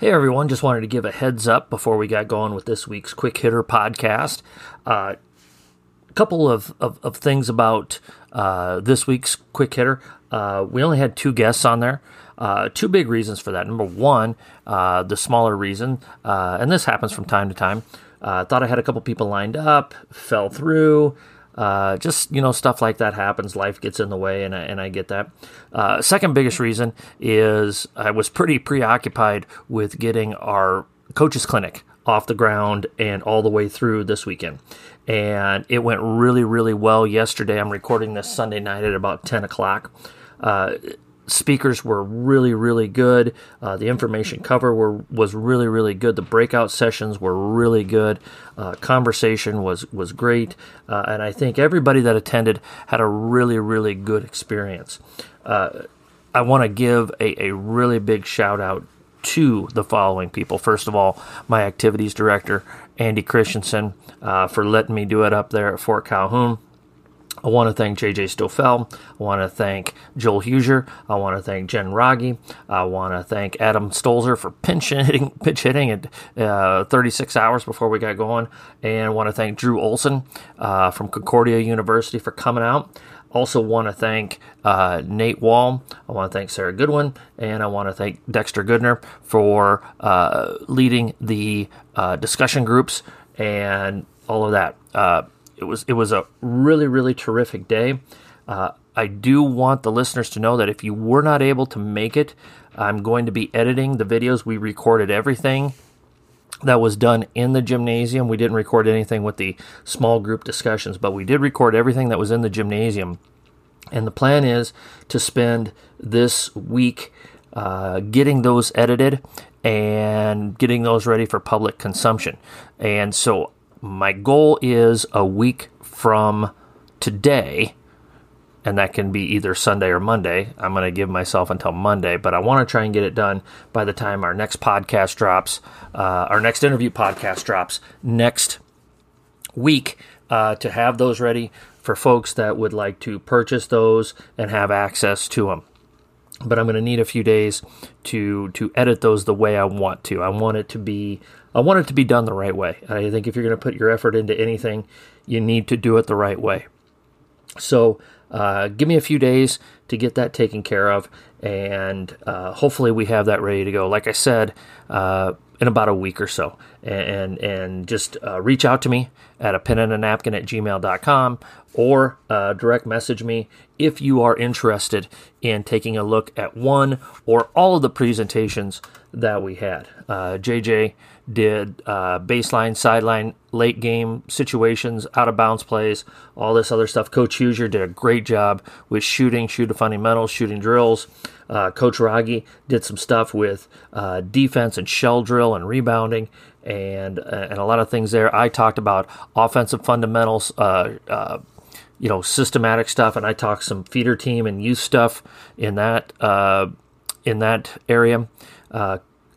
Hey everyone, just wanted to give a heads up before we got going with this week's Quick Hitter podcast. Uh, a couple of, of, of, things about uh, this week's Quick Hitter. Uh, we only had two guests on there. Uh, two big reasons for that. Number one, uh, the smaller reason, uh, and this happens from time to time. thought I had a couple people lined up, fell through. Uh, just you know stuff like that happens. Life gets in the way and I, and I get that. Uh, second biggest reason is i was pretty preoccupied with getting our coaches clinic off the ground and all the way through this weekend. And it went really really well yesterday. I'm recording this sunday night at about 10 o'clock. Uh, speakers were really really good. Uh, the information cover were was really really good. The breakout sessions were really good. Uh, conversation was was great. Uh, and i think everybody that attended had a really really good experience. Uh, i want to give a, a really big shout out to the following people. First of all my activities director andy christensen uh, for letting me do it up there at fort calhoun I want to thank JJ Stoffel. I want to thank Joel Huser. I want to thank Jen Rogge. I want to thank Adam Stolzer for pinch hitting, pitch hitting at uh, 36 hours before we got going. And I want to thank Drew Olson uh, from Concordia University for coming out. Also, want to thank uh, Nate Wall. I want to thank Sarah Goodwin, and I want to thank Dexter Goodner for uh, leading the uh, discussion groups and all of that. It was it was a really really terrific day. Uh, I do want the listeners to know that if you were not able to make it, I'm going to be editing the videos. We recorded everything that was done in the gymnasium. We didn't record anything with the small group discussions, but we did record everything that was in the gymnasium. And the plan is to spend this week uh, getting those edited and getting those ready for public consumption. And so my goal is a week from today, and that can be either Sunday or Monday. I'm going to give myself until Monday, but I want to try and get it done by the time our next podcast drops, uh, our next interview podcast drops next week uh, to have those ready for folks that would like to purchase those and have access to them. But I'm going to need a few days to to edit those the way I want to. I want it to be I want it to be done the right way. I think if you're going to put your effort into anything, you need to do it the right way. So uh, give me a few days to get that taken care of, and uh, hopefully we have that ready to go. Like I said, uh, in about a week or so. And and just uh, reach out to me at a pen and a napkin at gmail.com or uh, direct message me if you are interested in taking a look at one or all of the presentations that we had. Uh, JJ did uh, baseline, sideline, late game situations, out of bounds plays, all this other stuff. Coach Huser did a great job with shooting, shooting fundamentals, shooting drills. Uh, Coach Rogge did some stuff with uh, defense and shell drill and rebounding and uh, and a lot of things there. I talked about offensive fundamentals, uh, uh, you know, systematic stuff, and I talked some feeder team and youth stuff in that uh, in that area.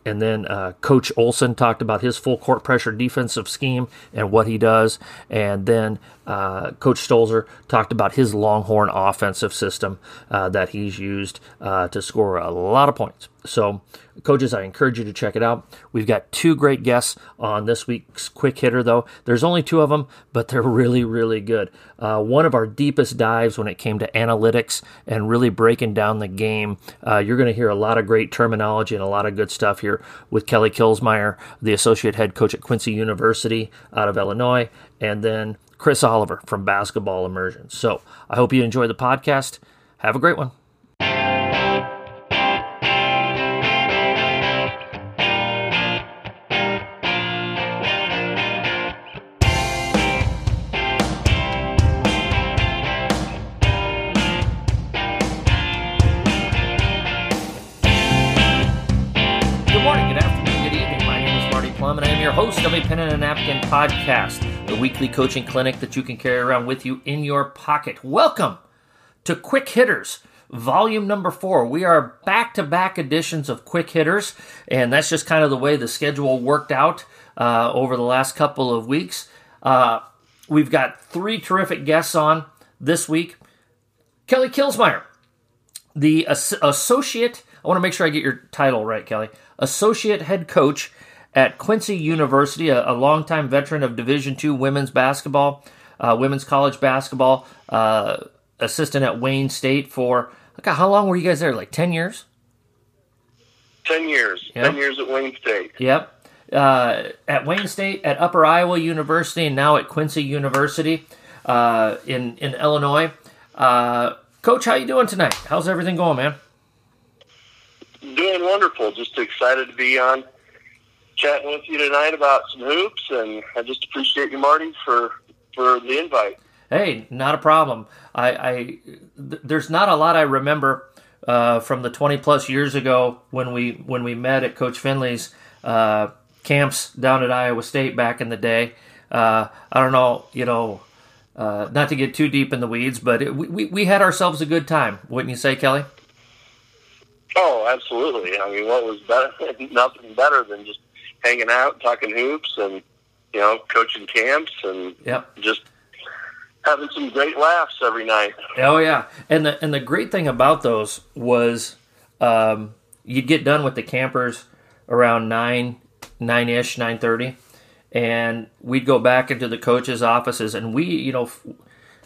And then uh, Coach Olson talked about his full court pressure defensive scheme and what he does. And then uh, Coach Stolzer talked about his Longhorn offensive system uh, that he's used uh, to score a lot of points. So, coaches, I encourage you to check it out. We've got two great guests on this week's quick hitter, though. There's only two of them, but they're really, really good. Uh, one of our deepest dives when it came to analytics and really breaking down the game. Uh, you're going to hear a lot of great terminology and a lot of good stuff here with Kelly Kielsmeier, the associate head coach at Quincy University out of Illinois, and then Chris Oliver from Basketball Immersion. So I hope you enjoy the podcast. Have a great one. Pen and a Napkin podcast, the weekly coaching clinic that you can carry around with you in your pocket. Welcome to Quick Hitters, volume number four. We are back to back editions of Quick Hitters, and that's just kind of the way the schedule worked out uh, over the last couple of weeks. Uh, we've got three terrific guests on this week. Kelly Kielsmeier, the as- associate, I want to make sure I get your title right, Kelly associate head coach at Quincy University, a, a longtime veteran of Division II women's basketball, uh, women's college basketball, uh, assistant at Wayne State for, look, how long were you guys there? Like 10 years? 10 years. Yep. 10 years at Wayne State. Yep. Uh, at Wayne State, at Upper Iowa University, and now at Quincy University uh, in, in Illinois. Uh, Coach, how you doing tonight? How's everything going, man? Doing wonderful. Just excited to be on chatting with you tonight about some hoops, and I just appreciate you, Marty, for for the invite. Hey, not a problem. I, I th- there's not a lot I remember uh, from the 20 plus years ago when we when we met at Coach Fennelly's uh, camps down at Iowa State back in the day. Uh, I don't know, you know, uh, not to get too deep in the weeds, but it, we we had ourselves a good time, wouldn't you say, Kelly? Oh, absolutely. I mean, what was better? Nothing better than just hanging out, talking hoops, and you know, coaching camps, and yep. just having some great laughs every night. Oh yeah, and the and the great thing about those was um, you'd get done with the campers around nine nine ish nine thirty, and we'd go back into the coaches' offices, and we you know f-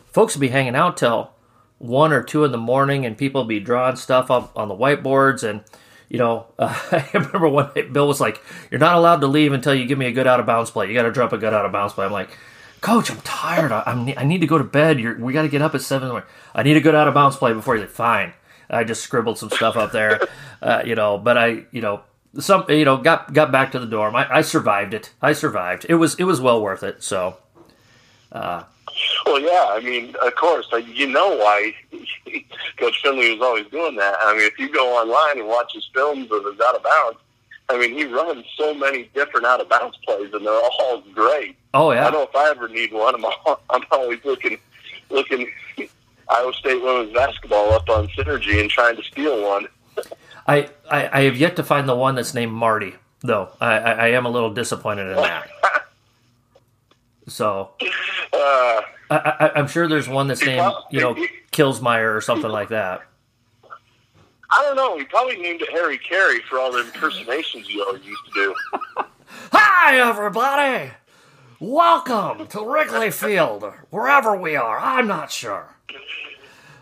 folks would be hanging out till one or two in the morning, and people would be drawing stuff up on the whiteboards and you know, uh, I remember one day Bill was like, "You're not allowed to leave until you give me a good out of bounds play. You got to drop a good out of bounds play." I'm like, "Coach, I'm tired. I, I'm, I need to go to bed. You're, we got to get up at seven. I need a good out of bounds play before you." Fine. I just scribbled some stuff up there, uh, you know. But I, you know, some, you know, got got back to the dorm. I, I survived it. I survived. It was it was well worth it. So. Uh, well, yeah. I mean, of course, you know why Coach Fennelly was always doing that. I mean, if you go online and watch his films of his out of bounds, I mean, he runs so many different out of bounds plays, and they're all great. Oh yeah. I don't know if I ever need one, I'm all, I'm always looking looking Iowa State women's basketball up on Synergy and trying to steal one. I, I, I have yet to find the one that's named Marty, though. I, I, I am a little disappointed in that. So, uh, I, am sure there's one that's named, you know, Kielsmeier or something like that. I don't know. He probably named it Harry Caray for all the impersonations you always used to do. Hi, everybody. Welcome to Wrigley Field, wherever we are. I'm not sure.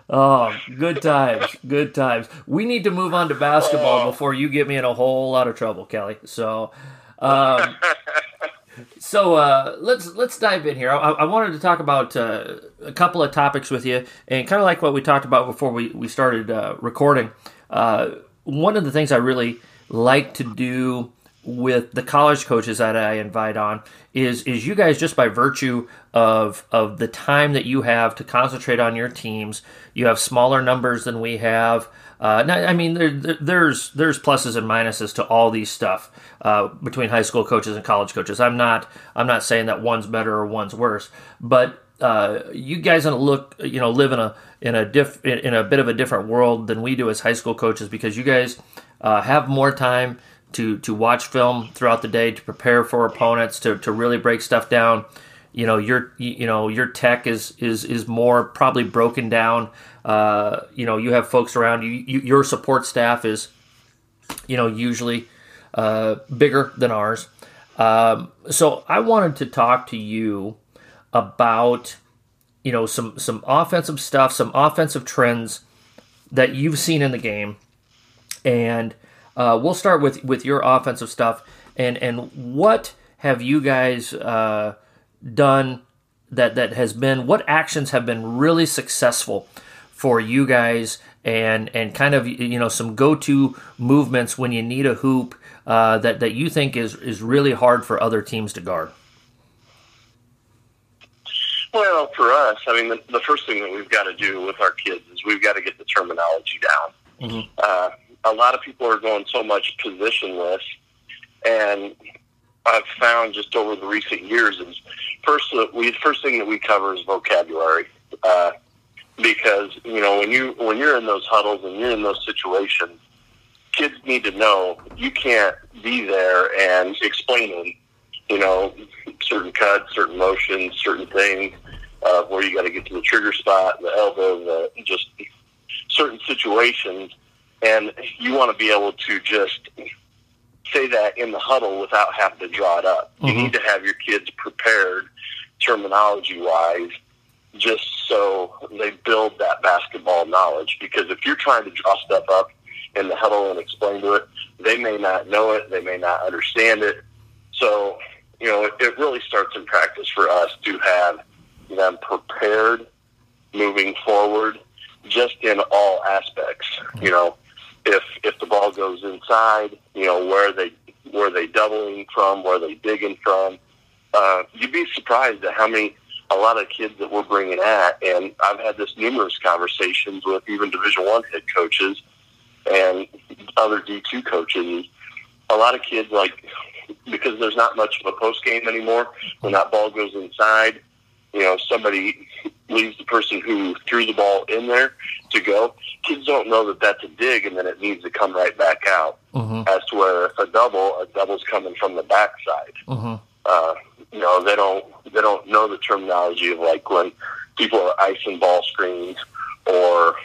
Oh, good times, good times. We need to move on to basketball before you get me in a whole lot of trouble, Kelly. So, um, so uh, let's let's dive in here. I, I wanted to talk about uh, a couple of topics with you, and kind of like what we talked about before we we started uh, recording. Uh, one of the things I really like to do with the college coaches that I invite on is is you guys just by virtue of of the time that you have to concentrate on your teams, you have smaller numbers than we have. Uh, now, I mean, there, there's there's pluses and minuses to all these stuff uh, between high school coaches and college coaches. I'm not I'm not saying that one's better or one's worse, but uh, you guys look you know live in a in a diff in a bit of a different world than we do as high school coaches because you guys uh, have more time to to watch film throughout the day to prepare for opponents to to really break stuff down you know your you know your tech is is is more probably broken down. Uh, you know you have folks around you, you, your support staff is you know usually uh, bigger than ours. Um, so i wanted to talk to you about you know some some offensive stuff some offensive trends that you've seen in the game. And uh, we'll start with with your offensive stuff. And and what have you guys uh, done that that has been what actions have been really successful for you guys and and kind of you know some go-to movements when you need a hoop uh, that that you think is is really hard for other teams to guard. Well, for us, I mean, the, the first thing that we've got to do with our kids is we've got to get the terminology down. Mm-hmm. Uh, a lot of people are going so much positionless, and I've found just over the recent years is first uh, we first thing that we cover is vocabulary. Uh, because you know when you when you're in those huddles and you're in those situations, kids need to know you can't be there and explaining, you know, certain cuts, certain motions, certain things, uh, where you got to get to the trigger spot, the elbow, the just certain situations, and you want to be able to just say that in the huddle without having to draw it up. You Mhm. need to have your kids prepared terminology wise just so they build that basketball knowledge. Because if you're trying to draw stuff up in the huddle and explain to it, they may not know it, they may not understand it. So, you know, it, it really starts in practice for us to have them prepared moving forward just in all aspects. You know, if if the ball goes inside, you know, where they where they doubling from, where they digging from. Uh, you'd be surprised at how many a lot of kids that we're bringing at, and I've had this numerous conversations with even Division One head coaches and other D two coaches. A lot of kids like because there's not much of a post game anymore. When that ball goes inside, you know, somebody leaves the person who threw the ball in there to go. Kids don't know that that's a dig, and then it needs to come right back out. Mm-hmm. As to where if a double, a double's coming from the backside Mm-hmm. uh, you know, they don't they don't know the terminology of like when people are icing ball screens or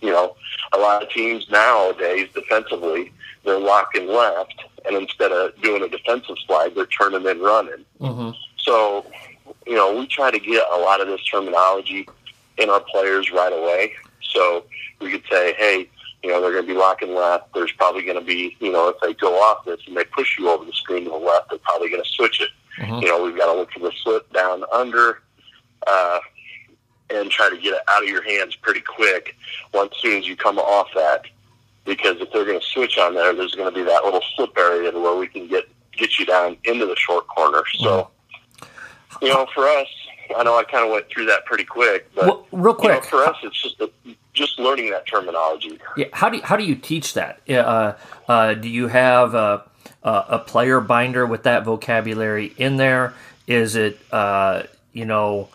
you know, a lot of teams nowadays defensively they're locking left and instead of doing a defensive slide they're turning and running. Mm-hmm. So, you know, we try to get a lot of this terminology in our players right away. So we could say, hey, you know, they're going to be locking left. There's probably going to be, you know, if they go off this and they push you over the screen to the left, they're probably going to switch it. Mhm. You know, we've got to look for the slip down under uh, and try to get it out of your hands pretty quick once soon as you come off that. Because if they're going to switch on there, there's going to be that little slip area to where we can get get you down into the short corner. So, you know, for us, I know I kind of went through that pretty quick, but Well, real you know, quick, for us, it's just a, just learning that terminology. Yeah, how do you, how do you teach that? Uh, uh, do you have a, a a player binder with that vocabulary in there? Is it uh, you know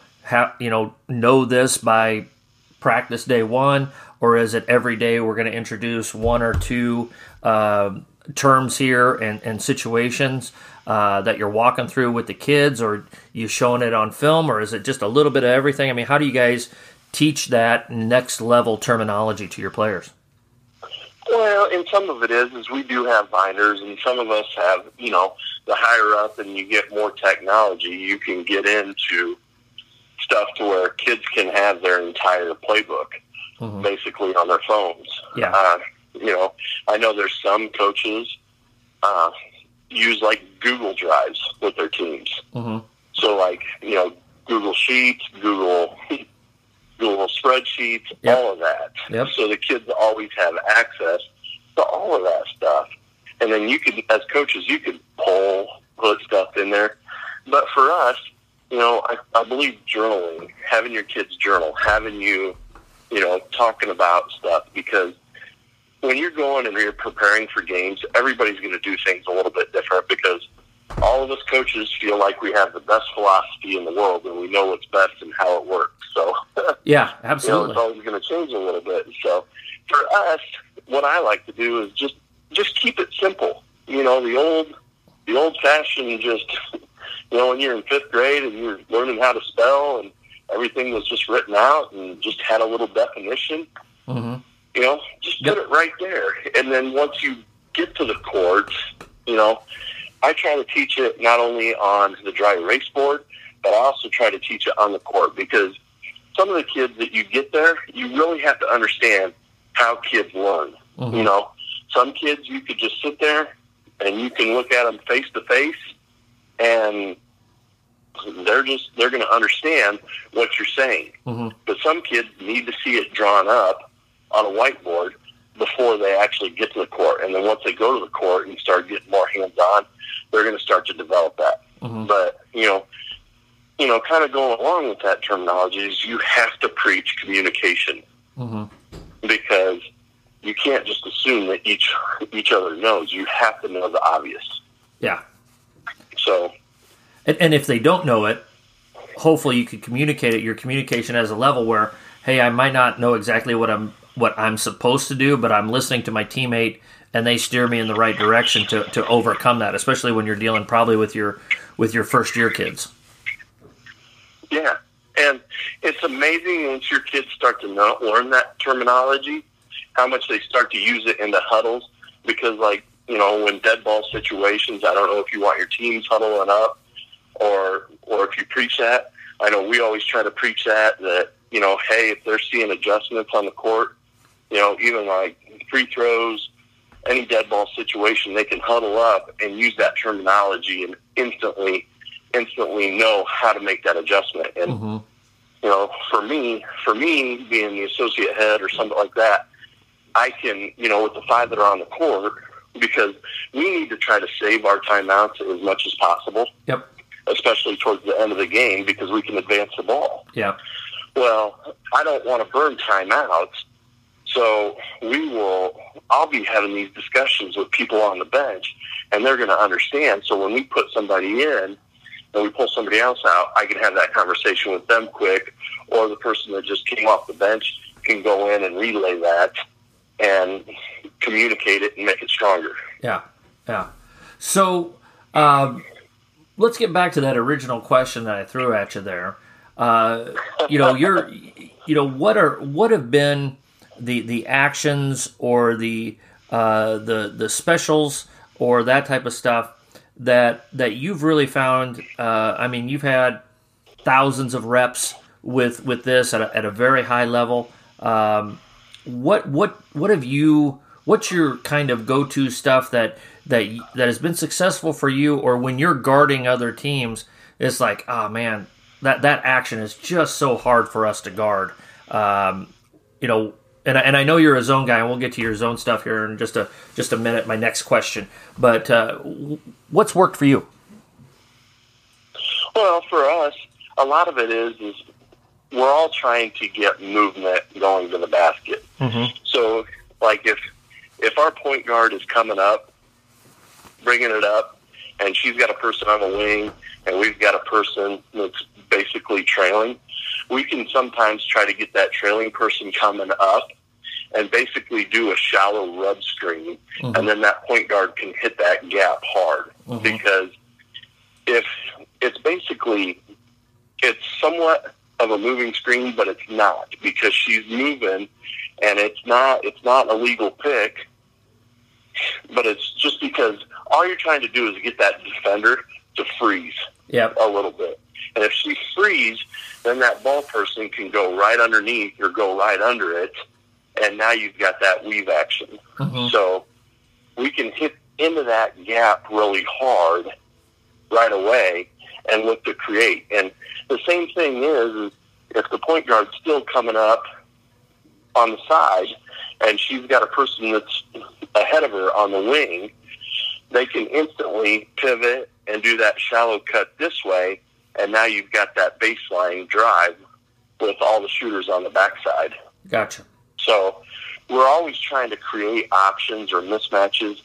you know know this by practice day one, or is it every day we're going to introduce one or two uh, terms here and, and situations uh, that you're walking through with the kids, or you showing it on film, or is it just a little bit of everything? I mean, how do you guys teach that next level terminology to your players? Well, and some of it is is we do have binders, and some of us have you know the higher up, and you get more technology, you can get into stuff to where kids can have their entire playbook Mhm. basically on their phones. Yeah. Uh, you know, I know there's some coaches uh, use like Google Drives with their teams. Mm-hmm. So like, you know, Google Sheets, Google Google spreadsheets, Yep. all of that. Yep. So the kids always have access to all of that stuff. And then you could, as coaches, you could pull, put stuff in there. But for us, you know, I, I believe journaling, having your kids journal, having you, you know, talking about stuff because when you're going and you're preparing for games, everybody's going to do things a little bit different because all of us coaches feel like we have the best philosophy in the world and we know what's best and how it works. So, Yeah, you know, absolutely. it's always going to change a little bit. So, for us, what I like to do is just just keep it simple. You know, the old the old fashioned just you know when you're in fifth grade and you're learning how to spell and everything was just written out and just had a little definition. hmm You know, just Yep. put it right there. And then once you get to the chords, you know, I try to teach it not only on the dry erase board, but I also try to teach it on the court because some of the kids that you get there, you really have to understand how kids learn. Mhm. You know, some kids you could just sit there and you can look at them face to face and they're just they're going to understand what you're saying. Mhm. But some kids need to see it drawn up on a whiteboard before they actually get to the court. And then once they go to the court and start getting more hands on, they're going to start to develop that. Mhm. But you know, you know, kind of going along with that terminology is you have to preach communication hmm because you can't just assume that each each other knows. You have to know the obvious. Yeah. So And, and if they don't know it, hopefully you could communicate it. Your communication has a level where, hey, I might not know exactly what I'm what I'm supposed to do, but I'm listening to my teammate and they steer me in the right direction to, to overcome that. Especially when you're dealing probably with your with your first year kids. yeah, and it's amazing once your kids start to not learn that terminology, how much they start to use it in the huddles. Because like you know, when dead ball situations, I don't know if you want your teams huddling up or or if you preach that. I know we always try to preach that that you know, hey, if they're seeing adjustments on the court, you know, even like free throws, any dead ball situation, they can huddle up and use that terminology and instantly, instantly know how to make that adjustment. And mm-hmm. you know, for me, for me being the associate head or something like that, I can, you know, with the five that are on the court, because we need to try to save our timeouts as much as possible. Yep. Especially towards the end of the game because we can advance the ball. Yeah. Well, I don't want to burn timeouts. So we will, I'll be having these discussions with people on the bench and they're going to understand. So when we put somebody in and we pull somebody else out, I can have that conversation with them quick or the person that just came off the bench can go in and relay that and communicate it and make it stronger. Yeah. Yeah. So, um, let's get back to that original question that I threw at you there. Uh, you know, you're, you know, what are what have been the the actions or the uh, the the specials or that type of stuff that that you've really found? Uh, I mean, you've had thousands of reps with with this at a, at a very high level. Um, what what what have you? What's your kind of go to stuff that that that has been successful for you, or when you're guarding other teams? It's like, oh man, that that action is just so hard for us to guard. Um, you know, and I, and I know you're a zone guy, and we'll get to your zone stuff here in just a just a minute. My next question, but uh, what's worked for you? Well, for us, a lot of it is is we're all trying to get movement going to the basket. Mm-hmm. So, like if if our point guard is coming up, bringing it up, and she's got a person on the wing, and we've got a person that's basically trailing, we can sometimes try to get that trailing person coming up and basically do a shallow rub screen, mm-hmm. and then that point guard can hit that gap hard mm-hmm. because if it's basically it's somewhat of a moving screen, but it's not because she's moving, and it's not it's not a legal pick, but it's just because all you're trying to do is get that defender to freeze yep. a little bit. And if she frees, then that ball person can go right underneath or go right under it, and now you've got that weave action. Mm-hmm. So we can hit into that gap really hard right away and look to create. And the same thing is, is if the point guard's still coming up on the side and she's got a person that's ahead of her on the wing, they can instantly pivot and do that shallow cut this way and now you've got that baseline drive with all the shooters on the backside. Gotcha. So we're always trying to create options or mismatches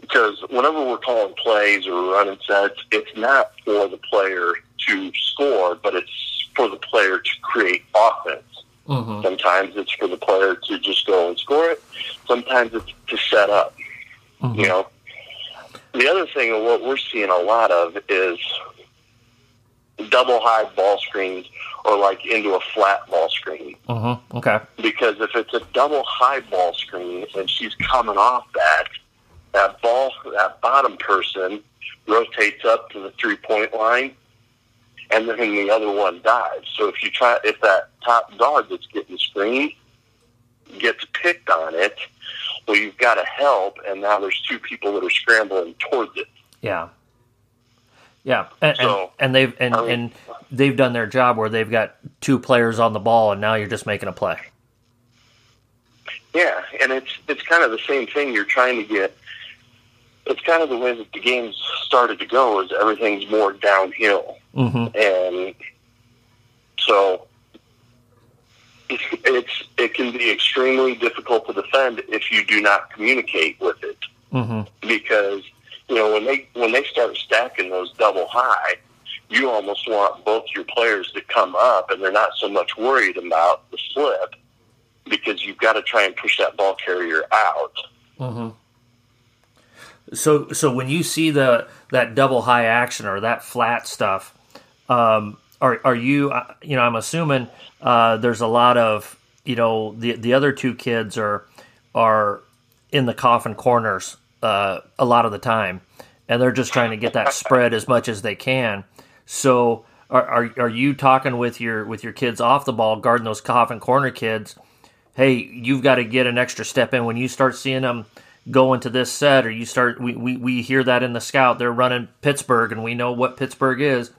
because whenever we're calling plays or running sets, it's not for the player to score, but it's for the player to create offense. Mm-hmm. Sometimes it's for the player to just go and score it. Sometimes it's to set up. Mm-hmm. You know. The other thing, of what we're seeing a lot of is double high ball screens or like into a flat ball screen. Mm-hmm. Okay. Because if it's a double high ball screen and she's coming off that, that ball, that bottom person rotates up to the three point line, and then the other one dives. So if you try, if that top guard that's getting screened gets picked on it, well, you've got to help, and now there's two people that are scrambling towards it. Yeah. Yeah, and, so, and, and, they've and, I mean, and they've done their job where they've got two players on the ball, and now you're just making a play. Yeah, and it's it's kind of the same thing. You're trying to get. It's kind of the way that the game's started to go. Is everything's more downhill, mm-hmm. and so it's, it can be extremely difficult to defend if you do not communicate with it, mm-hmm. because you know, when they when they start stacking those double high, you almost want both your players to come up, and they're not so much worried about the slip because you've got to try and push that ball carrier out. Mm-hmm. So, so when you see the that double high action or that flat stuff, um, are are you? Uh, you know, I'm assuming uh, there's a lot of you know the the other two kids are are in the coffin corners uh, a lot of the time, and they're just trying to get that spread as much as they can. So, are, are are you talking with your with your kids off the ball, guarding those coffin corner kids? Hey, you've got to get an extra step in when you start seeing them go into this set, or you start. We, we, we hear that in the scout. They're running Pittsburgh, and we know what Pittsburgh is.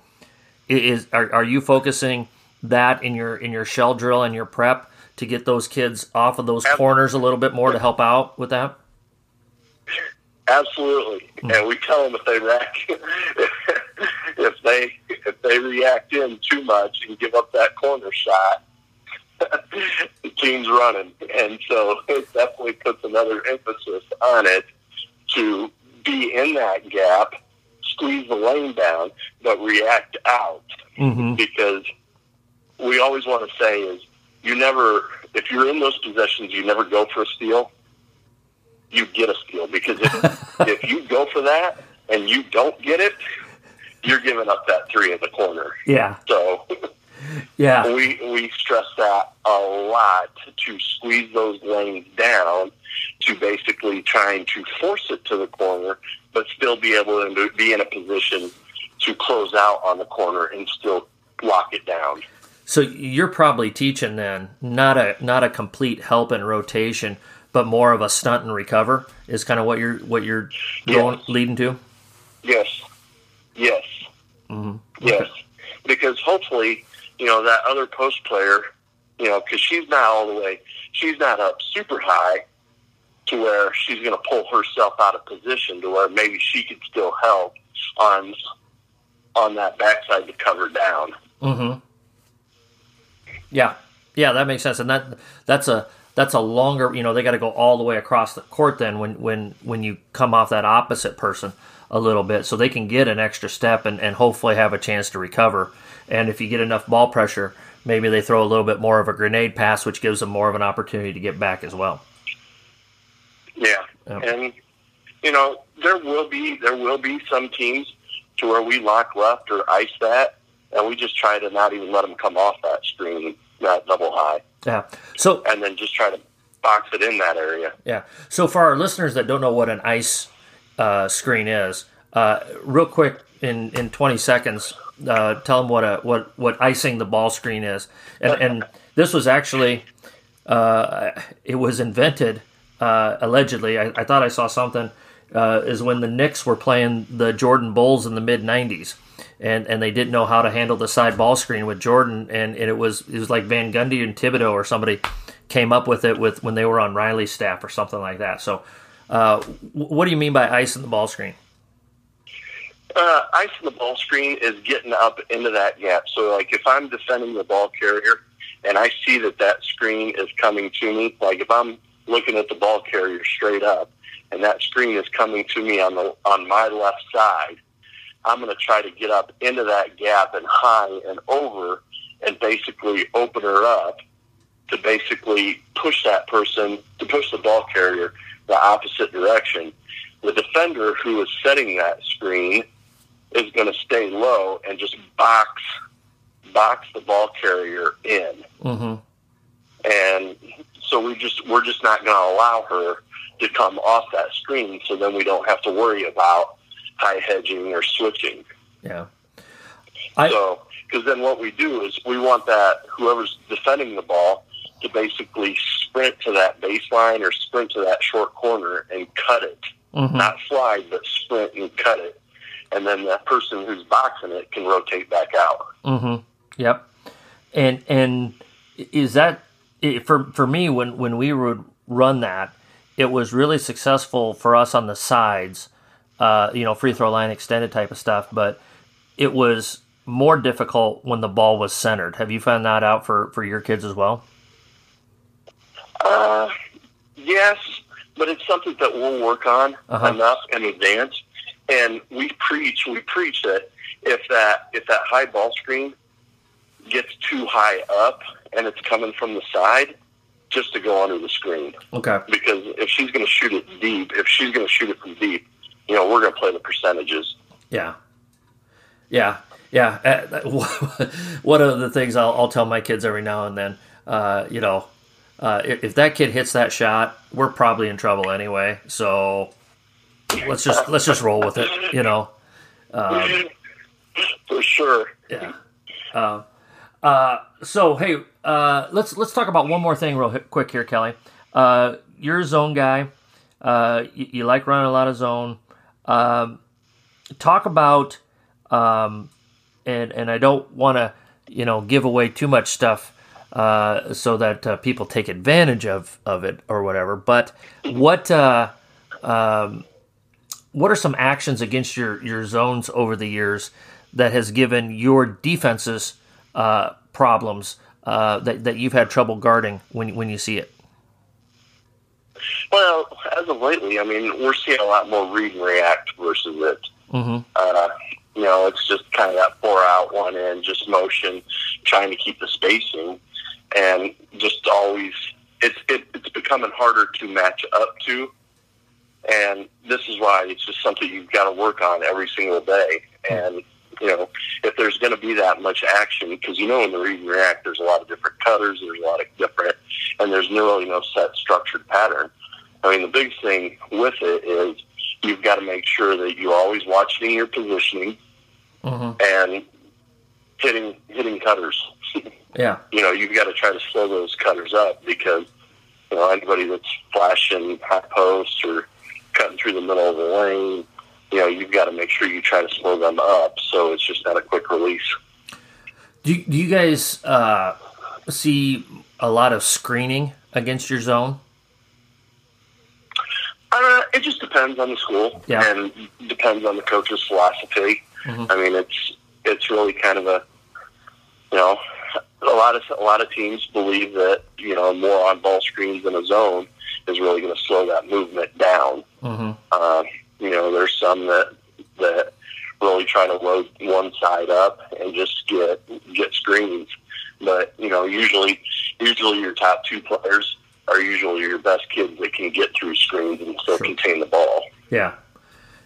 Is are, are you focusing that in your in your shell drill and your prep to get those kids off of those corners a little bit more to help out with that? Absolutely, mm-hmm. and we tell them if they react, if they if they react in too much and give up that corner shot, the team's running, and so it definitely puts another emphasis on it to be in that gap, squeeze the lane down, but react out mm-hmm. because we always want to say is you never if you're in those possessions, you never go for a steal. You get a steal because if if you go for that and you don't get it, you're giving up that three in the corner. Yeah. So yeah, we we stress that a lot to squeeze those lanes down to basically trying to force it to the corner, but still be able to be in a position to close out on the corner and still lock it down. So you're probably teaching then not a not a complete help and rotation, but more of a stunt and recover is kind of what you're what you're going leading to. Yes, yes, mm-hmm. yes. Because hopefully, you know that other post player, you know, because she's not all the way, she's not up super high to where she's going to pull herself out of position to where maybe she could still help on on that backside to cover down. Mm-hmm. Yeah, yeah, that makes sense, and that that's a that's a longer. You know, they got to go all the way across the court then when when when you come off that opposite person a little bit, so they can get an extra step and, and hopefully have a chance to recover. And if you get enough ball pressure, maybe they throw a little bit more of a grenade pass, which gives them more of an opportunity to get back as well. Yeah, and you know there will be there will be some teams to where we lock left or ice that, and we just try to not even let them come off that screen that double high. Yeah. So and then just try to box it in that area. Yeah. So for our listeners that don't know what an ice uh, screen is, uh, real quick in in 20 seconds, uh, tell them what a what what icing the ball screen is. And and this was actually uh, it was invented uh, allegedly. I, I, thought I saw something. Uh, is when the Knicks were playing the Jordan Bulls in the mid '90s, and and they didn't know how to handle the side ball screen with Jordan, and, and it was it was like Van Gundy and Thibodeau or somebody came up with it with when they were on Riley's staff or something like that. So, uh, what do you mean by ice in the ball screen? Uh, ice in the ball screen is getting up into that gap. So, like if I'm defending the ball carrier and I see that that screen is coming to me, like if I'm looking at the ball carrier straight up and that screen is coming to me on the on my left side I'm going to try to get up into that gap and high and over and basically open her up to basically push that person, to push the ball carrier the opposite direction. The defender who is setting that screen is going to stay low and just box box the ball carrier in. Mm-hmm. And so we just we're just not going to allow her to come off that screen. So then we don't have to worry about high hedging or switching. Yeah. I, so, because then what we do is we want that whoever's defending the ball to basically sprint to that baseline or sprint to that short corner and cut it. Mm-hmm. Not slide, but sprint and cut it. And then that person who's boxing it can rotate back out. Mm-hmm. Yep. And and is that for for me when when we would run that, it was really successful for us on the sides uh, you know, free throw line extended type of stuff, but it was more difficult when the ball was centered. Have you found that out for, for your kids as well? Uh, yes, but it's something that we'll work on uh-huh. enough in advance. And we preach, we preach that if that if that high ball screen gets too high up and it's coming from the side, just to go under the screen. Okay. Because if she's going to shoot it deep, if she's going to shoot it from deep, you know, we're going to play the percentages. Yeah. Yeah. Yeah. Uh, one of the things I'll, I'll, tell my kids every now and then, uh, you know, uh, if, if, that kid hits that shot, we're probably in trouble anyway. So let's just let's just roll with it. You know. Um, For sure. Yeah. Uh, uh, so hey, uh, let's let's talk about one more thing real quick here, Kelly. Uh, you're a zone guy. Uh, you, you, like running a lot of zone. Um, talk about, um, and and I don't want to, you know, give away too much stuff uh, so that uh, people take advantage of of it or whatever. But what uh, um, what are some actions against your your zones over the years that has given your defenses uh, problems uh, that that you've had trouble guarding when when you see it? Well, as of lately, I mean, we're seeing a lot more read and react versus it. Mm-hmm. Uh, you know, it's just kind of that four out, one in, just motion, trying to keep the spacing, and just always it's it, it's becoming harder to match up to. And this is why it's just something you've got to work on every single day. And you know, if there's going to be that much action, because you know in the read and react, there's a lot of different cutters, there's a lot of different, and there's no really no set structured pattern. I mean, the big thing with it is you've got to make sure that you're always watching your positioning mm-hmm. and hitting hitting cutters. yeah, you know, you've got to try to slow those cutters up because you know anybody that's flashing high post or cutting through the middle of the lane, you know, you've got to make sure you try to slow them up so it's just not a quick release. Do you, do you guys uh, see a lot of screening against your zone? Uh, it just depends on the school yeah. and depends on the coach's philosophy. Mm-hmm. I mean, it's it's really kind of a you know a lot of a lot of teams believe that you know more on ball screens in a zone is really going to slow that movement down. Mm-hmm. Uh, you know, there's some that that really try to load one side up and just get get screens. But you know, usually usually your top two players are usually your best kids that can get through screens and still sure. contain the ball. Yeah,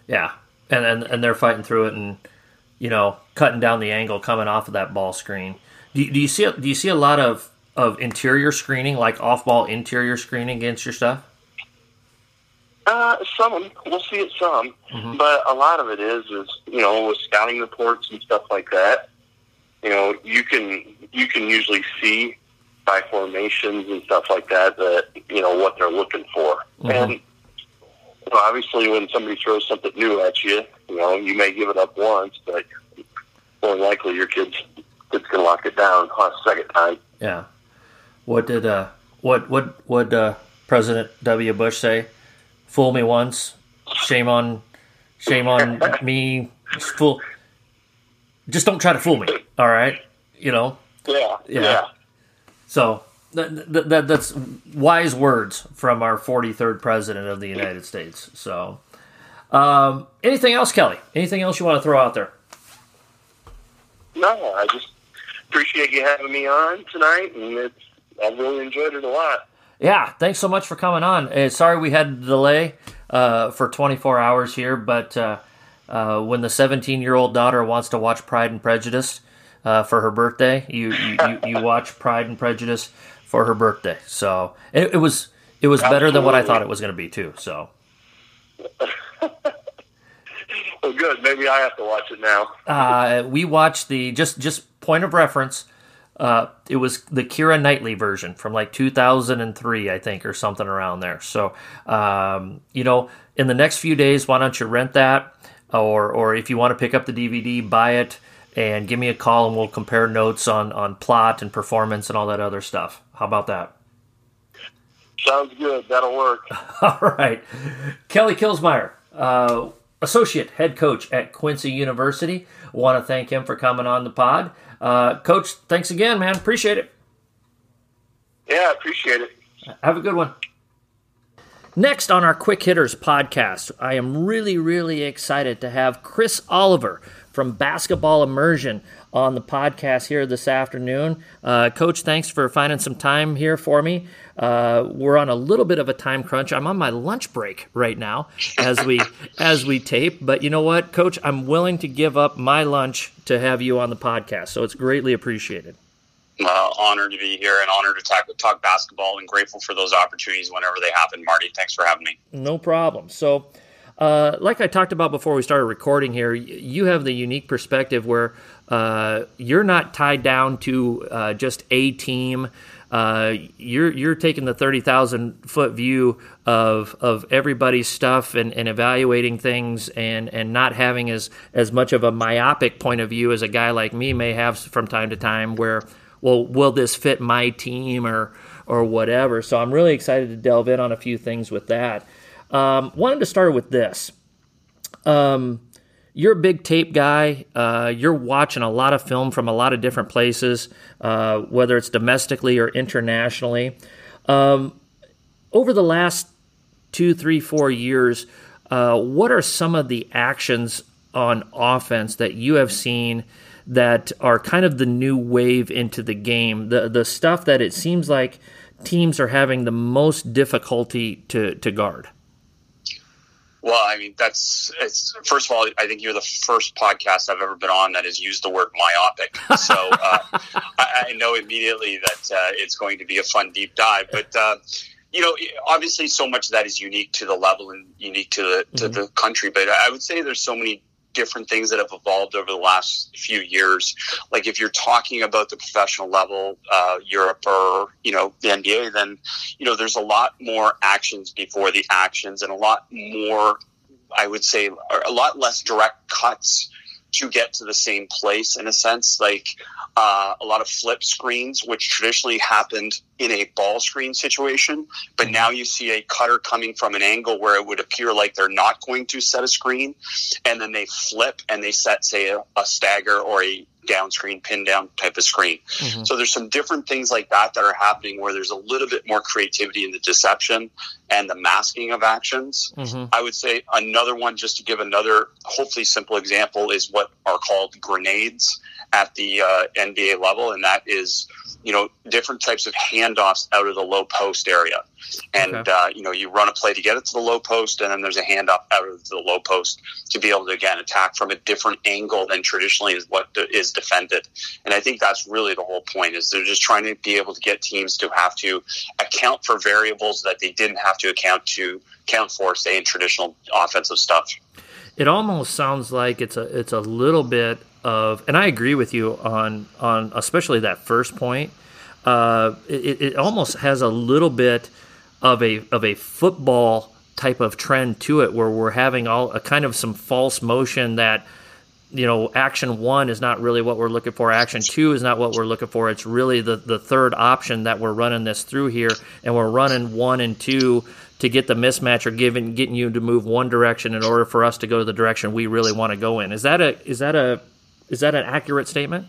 yeah, and, and and they're fighting through it and you know cutting down the angle coming off of that ball screen. Do you, do you see do you see a lot of of interior screening, like off ball interior screening against your stuff? Uh, some we'll see it some, mm-hmm. but a lot of it is is you know with scouting reports and stuff like that. You know, you can you can usually see by formations and stuff like that that you know what they're looking for. Mm-hmm. And you know, obviously, when somebody throws something new at you, you know you may give it up once, but more than likely your kids kids can lock it down on a second time. Yeah. What did uh what what what uh President W. Bush say? Fool me once, shame on shame on me. Fool. Just don't try to fool me. All right. You know. Yeah. Yeah. yeah. So that, that, that's wise words from our 43rd president of the United States. So, um, anything else, Kelly? Anything else you want to throw out there? No, I just appreciate you having me on tonight, and it's, I've really enjoyed it a lot. Yeah, thanks so much for coming on. Uh, sorry we had a delay uh, for 24 hours here, but uh, uh when the 17 year old daughter wants to watch Pride and Prejudice, uh, for her birthday. You, you you watch Pride and Prejudice for her birthday. So it, it was it was Absolutely. better than what I thought it was going to be too. So. well, good. Maybe I have to watch it now. uh, we watched the just just point of reference. Uh, it was the Keira Knightley version from like 2003, I think, or something around there. So, um, you know, in the next few days, why don't you rent that, or or if you want to pick up the DVD, buy it and give me a call and we'll compare notes on, on plot and performance and all that other stuff. How about that? Sounds good. That'll work. all right. Kelly Kielsmeier, uh, associate head coach at Quincy University. Want to thank him for coming on the pod. Uh, coach, thanks again, man. Appreciate it. Yeah, appreciate it. Have a good one. Next on our Quick Hitters podcast, I am really, really excited to have Chris Oliver from Basketball Immersion on the podcast here this afternoon. Uh, Coach, thanks for finding some time here for me. Uh, we're on a little bit of a time crunch. I'm on my lunch break right now as we as we tape. But you know what, Coach, I'm willing to give up my lunch to have you on the podcast. So it's greatly appreciated. Uh, honored to be here and honored to talk, talk basketball and grateful for those opportunities whenever they happen. Marty, thanks for having me. No problem. So Uh, like I talked about before we started recording here, you have the unique perspective where uh, you're not tied down to uh, just a team. Uh, you're you're taking the thirty thousand foot view of of everybody's stuff and, and evaluating things and, and not having as as much of a myopic point of view as a guy like me may have from time to time. Where well, will this fit my team or or whatever? So I'm really excited to delve in on a few things with that. Um, wanted to start with this. Um, you're a big tape guy. Uh, you're watching a lot of film from a lot of different places, uh, whether it's domestically or internationally. Um, over the last two, three, four years, uh, what are some of the actions on offense that you have seen that are kind of the new wave into the game? The the stuff that it seems like teams are having the most difficulty to to guard. Well, I mean, that's it's, first of all, I think you're the first podcast I've ever been on that has used the word myopic. So uh, I, I, know immediately that uh, it's going to be a fun deep dive. But uh, you know, obviously, so much of that is unique to the level and unique to the to mm-hmm. the country. But I would say there's so many different things that have evolved over the last few years. Like if you're talking about the professional level, uh, Europe or you know the NBA, then you know there's a lot more actions before the actions, and a lot more, I would say, a lot less direct cuts to get to the same place in a sense. Like uh, a lot of flip screens, which traditionally happened in a ball screen situation, but mm-hmm. now you see a cutter coming from an angle where it would appear like they're not going to set a screen, and then they flip and they set, say, a, a stagger or a down screen, pin down type of screen. Mm-hmm. So there's some different things like that that are happening where there's a little bit more creativity in the deception and the masking of actions. Mm-hmm. I would say another one, just to give another hopefully simple example, is what are called grenades at the uh, NBA level, and that is you know different types of handoffs out of the low post area. And okay. uh, you know you run a play to get it to the low post and then there's a handoff out of the low post to be able to again attack from a different angle than traditionally is what is defended. And i think that's really the whole point is they're just trying to be able to get teams to have to account for variables that they didn't have to account to count for say in traditional offensive stuff. It almost sounds like it's a it's a little bit of, and I agree with you on on especially that first point. Uh, it, it almost has a little bit of a of a football type of trend to it, where we're having all a kind of some false motion that you know action one is not really what we're looking for action two is not what we're looking for it's really the the third option that we're running this through here and we're running one and two to get the mismatch or giving getting you to move one direction in order for us to go to the direction we really want to go in is that a is that a is that an accurate statement?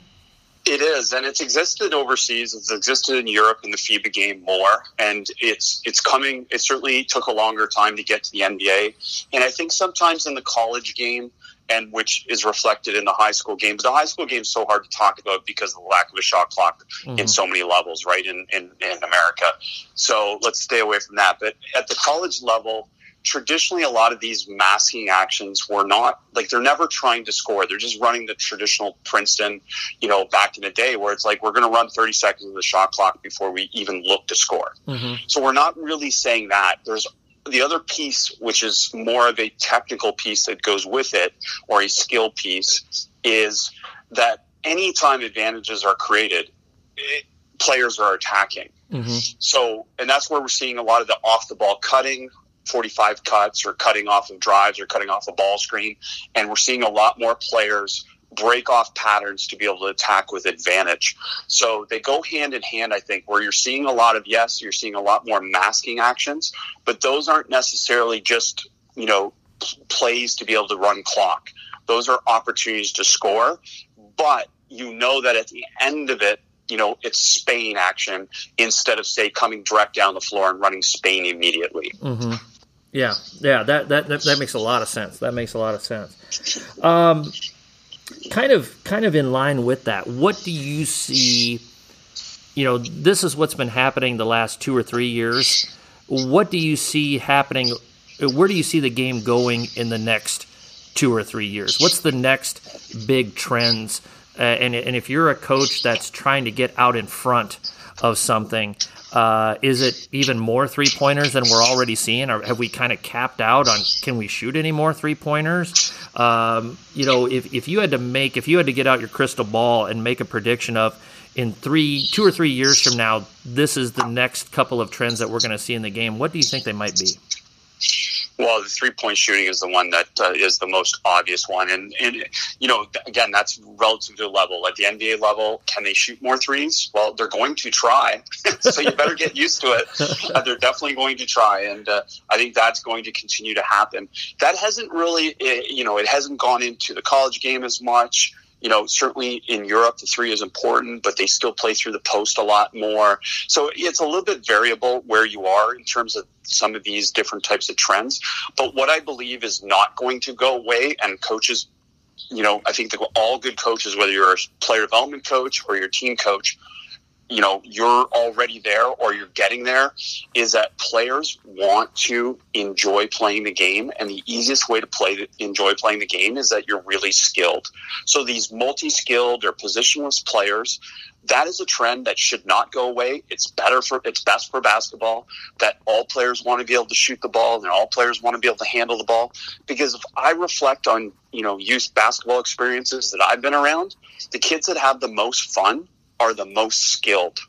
It is, and it's existed overseas. It's existed in Europe in the FIBA game more, and it's it's coming. It certainly took a longer time to get to the NBA, and I think sometimes in the college game, and which is reflected in the high school game. But the high school game is so hard to talk about because of the lack of a shot clock mm-hmm. in so many levels, right? In, in in America, so let's stay away from that. But at the college level, traditionally a lot of these masking actions were not like they're never trying to score they're just running the traditional princeton you know back in the day where it's like we're going to run 30 seconds of the shot clock before we even look to score mm-hmm. so we're not really saying that there's the other piece which is more of a technical piece that goes with it or a skill piece is that anytime advantages are created it, players are attacking mm-hmm. so and that's where we're seeing a lot of the off the ball cutting 45 cuts or cutting off of drives or cutting off a ball screen. And we're seeing a lot more players break off patterns to be able to attack with advantage. So they go hand in hand, I think, where you're seeing a lot of, yes, you're seeing a lot more masking actions, but those aren't necessarily just, you know, plays to be able to run clock. Those are opportunities to score, but you know that at the end of it, you know, it's Spain action instead of say coming direct down the floor and running Spain immediately. Mm-hmm. Yeah, yeah, that, that that makes a lot of sense. That makes a lot of sense. Um, kind of, kind of in line with that. What do you see? You know, this is what's been happening the last two or three years. What do you see happening? Where do you see the game going in the next two or three years? What's the next big trends uh, and and if you're a coach that's trying to get out in front of something, uh, is it even more three pointers than we're already seeing, or have we kind of capped out on can we shoot any more three pointers? Um, you know, if if you had to make if you had to get out your crystal ball and make a prediction of in three, two or three years from now, this is the next couple of trends that we're going to see in the game. What do you think they might be? Well, the three point shooting is the one that uh, is the most obvious one, and and you know again that's relative to the level. At the NBA level, can they shoot more threes? Well, they're going to try, so you better get used to it. Uh, they're definitely going to try, and uh, I think that's going to continue to happen. That hasn't really, eh, you know, it hasn't gone into the college game as much you know, certainly in Europe, the three is important, but they still play through the post a lot more. So it's a little bit variable where you are in terms of some of these different types of trends. But what I believe is not going to go away, and coaches, you know, I think that all good coaches, whether you're a player development coach or your team coach, you know you're already there or you're getting there is that players want to enjoy playing the game. And the easiest way to play enjoy playing the game is that you're really skilled. So these multi-skilled or positionless players that is a trend that should not go away. It's better for it's best for basketball that all players want to be able to shoot the ball and all players want to be able to handle the ball. Because if i reflect on you know youth basketball experiences that i've been around the kids that have the most fun are the most skilled,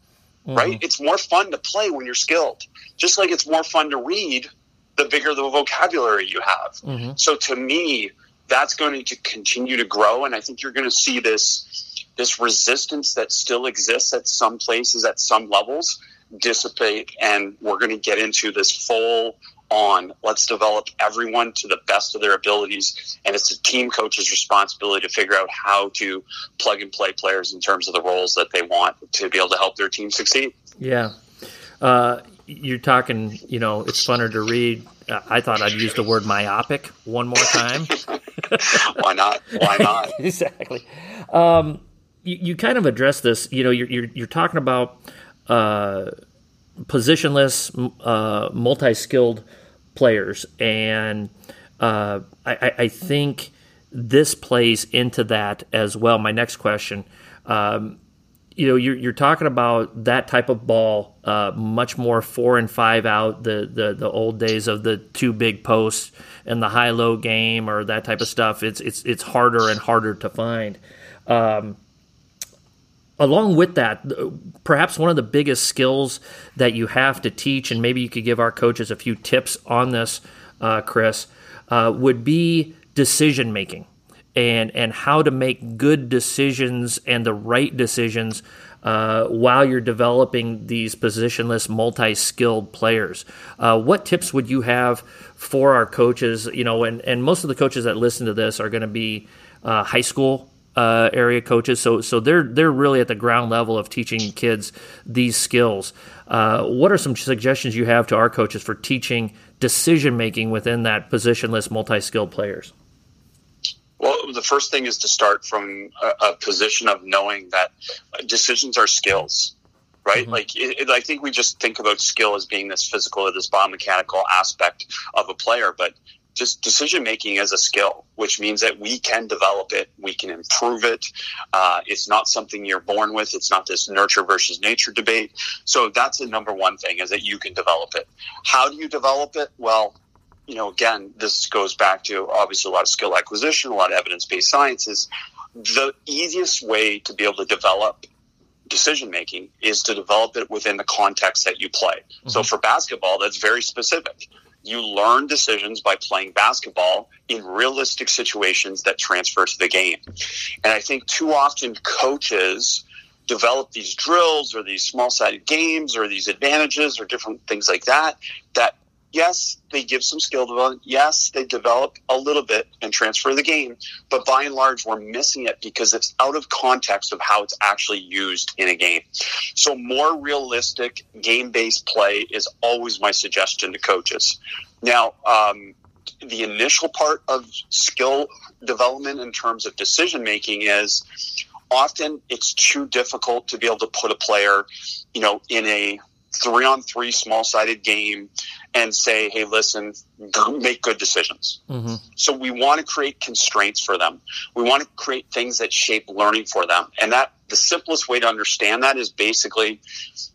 mm-hmm. right? It's more fun to play when you're skilled. Just like it's more fun to read the bigger the vocabulary you have. Mm-hmm. So to me, that's going to continue to grow and I think you're going to see this this resistance that still exists at some places at some levels dissipate and we're going to get into this full on. Let's develop everyone to the best of their abilities. And it's a team coach's responsibility to figure out how to plug and play players in terms of the roles that they want to be able to help their team succeed. Yeah. Uh, you're talking, you know, it's funner to read. Uh, I thought I'd use the word myopic one more time. Why not? Why not? exactly. Um, you, you, kind of address this. You know, you're, you're, you're talking about uh, positionless, uh, multi skilled players, and uh, I, I, think this plays into that as well. My next question. Um, you know, you're, you're, talking about that type of ball, uh, much more four and five out, the, the, the old days of the two big posts and the high low game or that type of stuff. It's it's it's harder and harder to find. Um, along with that, perhaps one of the biggest skills that you have to teach, and maybe you could give our coaches a few tips on this, uh, Chris, uh, would be decision making and and how to make good decisions and the right decisions uh, while you're developing these positionless, multi-skilled players. Uh, what tips would you have for our coaches? You know, and and most of the coaches that listen to this are going to be uh, high school uh, area coaches. So so they're they're really at the ground level of teaching kids these skills. Uh, what are some suggestions you have to our coaches for teaching decision making within that positionless, multi skilled players? Well, the first thing is to start from a, a position of knowing that decisions are skills right? Mm-hmm. Like, it, it, I think we just think about skill as being this physical or this biomechanical aspect of a player, but just decision making as a skill, which means that we can develop it, we can improve it. Uh, it's not something you're born with. It's not this nurture versus nature debate. So that's the number one thing is that you can develop it. How do you develop it? Well, you know, again, this goes back to obviously a lot of skill acquisition, a lot of evidence based sciences. The easiest way to be able to develop decision making is to develop it within the context that you play. Mm-hmm. So for basketball, that's very specific you learn decisions by playing basketball in realistic situations that transfer to the game. And I think too often coaches develop these drills or these small sided games or these advantages or different things like that that yes, they give some skill development. Yes, they develop a little bit and transfer the game. But by and large, we're missing it because it's out of context of how it's actually used in a game. So, more realistic game based play is always my suggestion to coaches. Now, um, the initial part of skill development in terms of decision making is often it's too difficult to be able to put a player, you know, in a three on three small sided game and say, hey, listen, make good decisions. Mm-hmm. So we want to create constraints for them. We want to create things that shape learning for them. And that the simplest way to understand that is basically,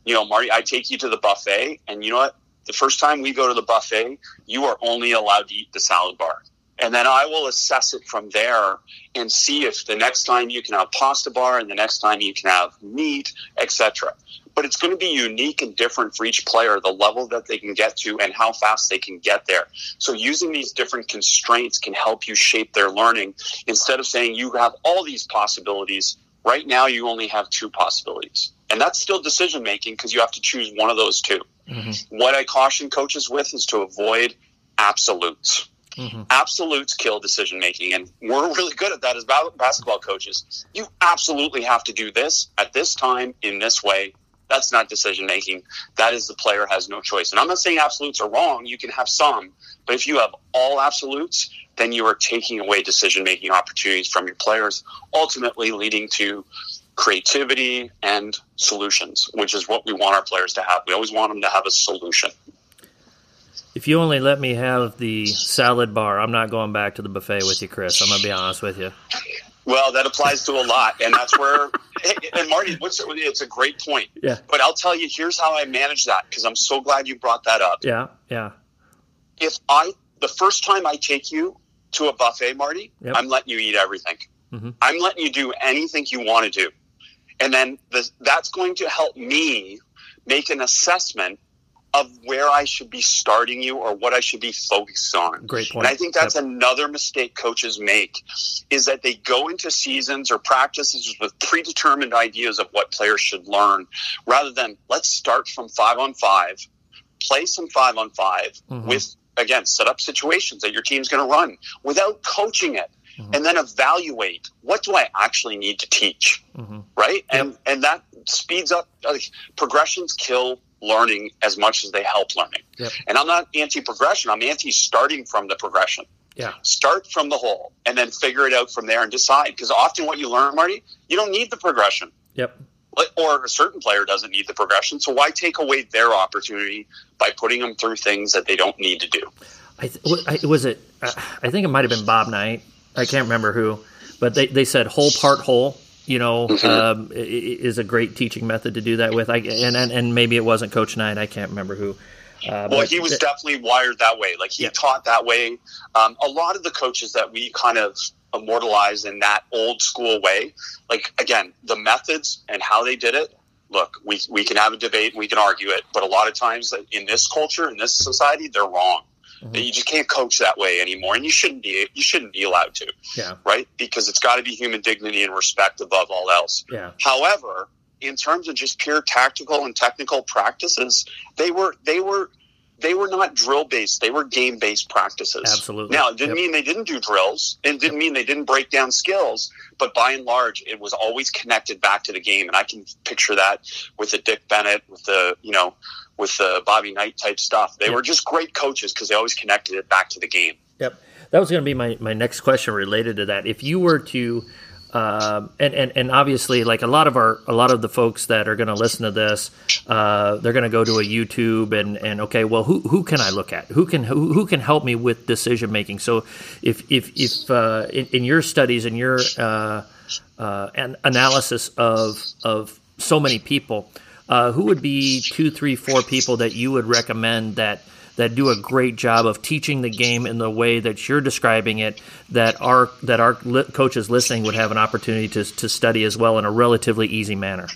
you know, Marty, I take you to the buffet, and you know what? The first time we go to the buffet, you are only allowed to eat the salad bar. And then I will assess it from there and see if the next time you can have pasta bar and the next time you can have meat, etc but it's going to be unique and different for each player, the level that they can get to and how fast they can get there. So using these different constraints can help you shape their learning instead of saying you have all these possibilities. Right now, you only have two possibilities. And that's still decision making because you have to choose one of those 2 mm-hmm. What I caution coaches with is to avoid absolutes. Mm-hmm. Absolutes kill decision making, and we're really good at that as basketball coaches. You absolutely have to do this at this time in this way that's not decision making. That is the player has no choice. And I'm not saying absolutes are wrong. You can have some, but if you have all absolutes, then you are taking away decision making opportunities from your players, ultimately leading to creativity and solutions, which is what we want our players to have. We always want them to have a solution. If you only let me have the salad bar, I'm not going back to the buffet with you, Chris. I'm going to be honest with you. Well, that applies to a lot, and that's where. and Marty, what's it's a great point. Yeah. But I'll tell you, here's how I manage that because I'm so glad you brought that up. Yeah, yeah. If I the first time I take you to a buffet, Marty, yep. I'm letting you eat everything. Mm-hmm. I'm letting you do anything you want to do, and then the, that's going to help me make an assessment of where I should be starting you or what I should be focused on. Great point. And I think that's yep. another mistake coaches make is that they go into seasons or practices with predetermined ideas of what players should learn rather than let's start from 5 on 5, play some 5 on 5 mm-hmm. with again, set up situations that your team's going to run without coaching it. Mm-hmm. And then evaluate what do I actually need to teach, mm-hmm. right? Yep. And and that speeds up uh, progressions kill learning as much as they help learning. Yep. And I'm not anti progression, I'm anti starting from the progression. Yeah. Start from the whole and then figure it out from there and decide. Because often what you learn, Marty, you don't need the progression. Yep. Or a certain player doesn't need the progression. So why take away their opportunity by putting them through things that they don't need to do? I th- was it? I think it might have been Bob Knight. I can't remember who, but they, they said whole part whole you know, mm-hmm. um, is a great teaching method to do that with. I, and, and, and maybe it wasn't Coach Knight. I can't remember who. Uh, well, he was th- definitely wired that way. Like he yeah. taught that way. Um, a lot of the coaches that we kind of immortalize in that old school way, like again, the methods and how they did it. Look, we, we can have a debate, we can argue it, but a lot of times in this culture, in this society, they're wrong. Mm-hmm. You just can't coach that way anymore, and you shouldn't be. You shouldn't be allowed to. Yeah. Right. Because it's got to be human dignity and respect above all else. Yeah. However, in terms of just pure tactical and technical practices, they were they were they were not drill based. They were game based practices. Absolutely. Now, it didn't yep. mean they didn't do drills. It didn't mean they didn't break down skills. But by and large, it was always connected back to the game. And I can picture that with the Dick Bennett, with the you know with the Bobby Knight type stuff. They yep. were just great coaches because they always connected it back to the game. Yep. That was going to be my, my next question related to that. If you were to, um, and, and, and obviously, like a lot of our a lot of the folks that are going to listen to this, uh, they're going to go to a YouTube and, and okay, well, who, who can I look at? Who can who, who can help me with decision making? So, if if if uh, in, in, your studies and your uh, uh an analysis of of so many people, uh, who would be two, three, four people that you would recommend that that do a great job of teaching the game in the way that you're describing it that our that our li- coaches listening would have an opportunity to to study as well in a relatively easy manner.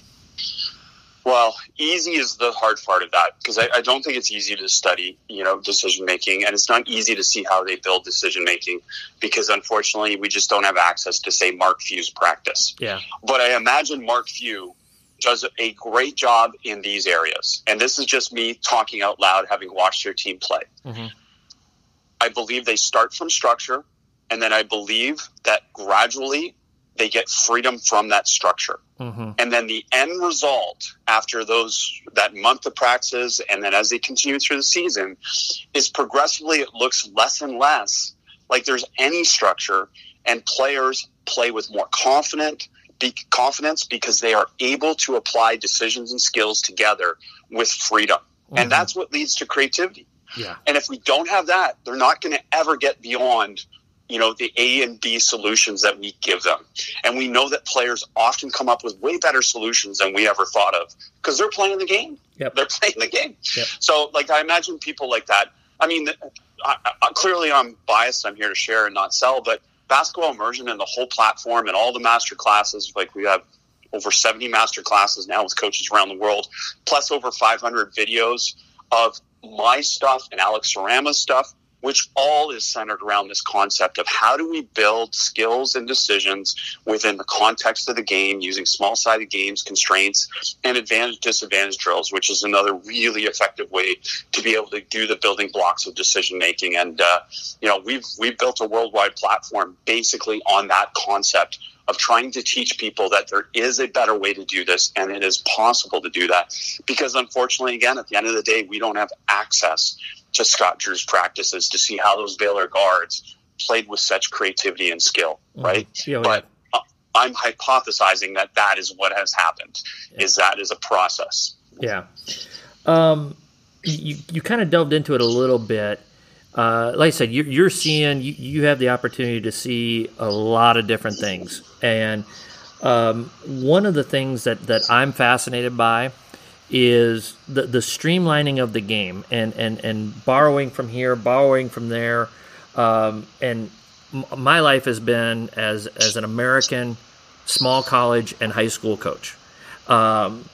Well, easy is the hard part of that because I, I, don't think it's easy to study, you know, decision making, and it's not easy to see how they build decision making because unfortunately we just don't have access to say Mark Few's practice. Yeah. But I imagine Mark Few does a great job in these areas. And this is just me talking out loud, having watched your team play. Mm-hmm. I believe they start from structure, and then I believe that gradually they get freedom from that structure. Mm-hmm. And then the end result after those that month of practice and then as they continue through the season is progressively it looks less and less like there's any structure and players play with more confident be confidence because they are able to apply decisions and skills together with freedom. Mm-hmm. And that's what leads to creativity. Yeah. And if we don't have that, they're not going to ever get beyond you know the A and B solutions that we give them. And we know that players often come up with way better solutions than we ever thought of because they're playing the game. Yep. They're playing the game. Yep. So like I imagine people like that. I mean, I, I, clearly I'm biased. I'm here to share and not sell, but basketball immersion and the whole platform and all the master classes, like we have over 70 master classes now with coaches around the world, plus over 500 videos of my stuff and Alex Sarama's stuff which all is centered around this concept of how do we build skills and decisions within the context of the game using small sided games, constraints, and advantage disadvantage drills, which is another really effective way to be able to do the building blocks of decision making. And, uh, you know, we've, we've built a worldwide platform basically on that concept of trying to teach people that there is a better way to do this and it is possible to do that. Because unfortunately, again, at the end of the day, we don't have access to Scott Drew's practices to see how those Baylor guards played with such creativity and skill, mm-hmm. right? Yeah, but. I'm hypothesizing that that is what has happened. Yeah. Is that is a process? Yeah. Um, you you kind of delved into it a little bit. Uh, like I said, you're, you're seeing you, you have the opportunity to see a lot of different things, and um, one of the things that that I'm fascinated by is the, the streamlining of the game and, and, and borrowing from here, borrowing from there. Um, and m- my life has been as, as an American small college and high school coach. Um,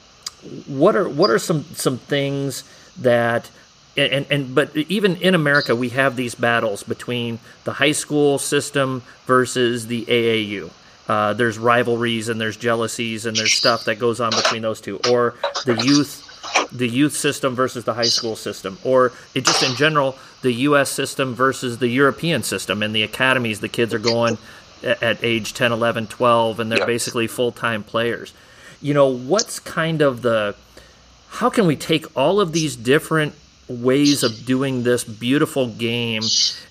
what are what are some some things that and, and but even in America we have these battles between the high school system versus the AAU. Uh, there's rivalries and there's jealousies and there's stuff that goes on between those two, or the youth, the youth system versus the high school system, or it just in general the U.S. system versus the European system. And the academies, the kids are going at, age 10, 11, 12, and they're yeah. basically full time players. You know, what's kind of the how can we take all of these different ways of doing this beautiful game.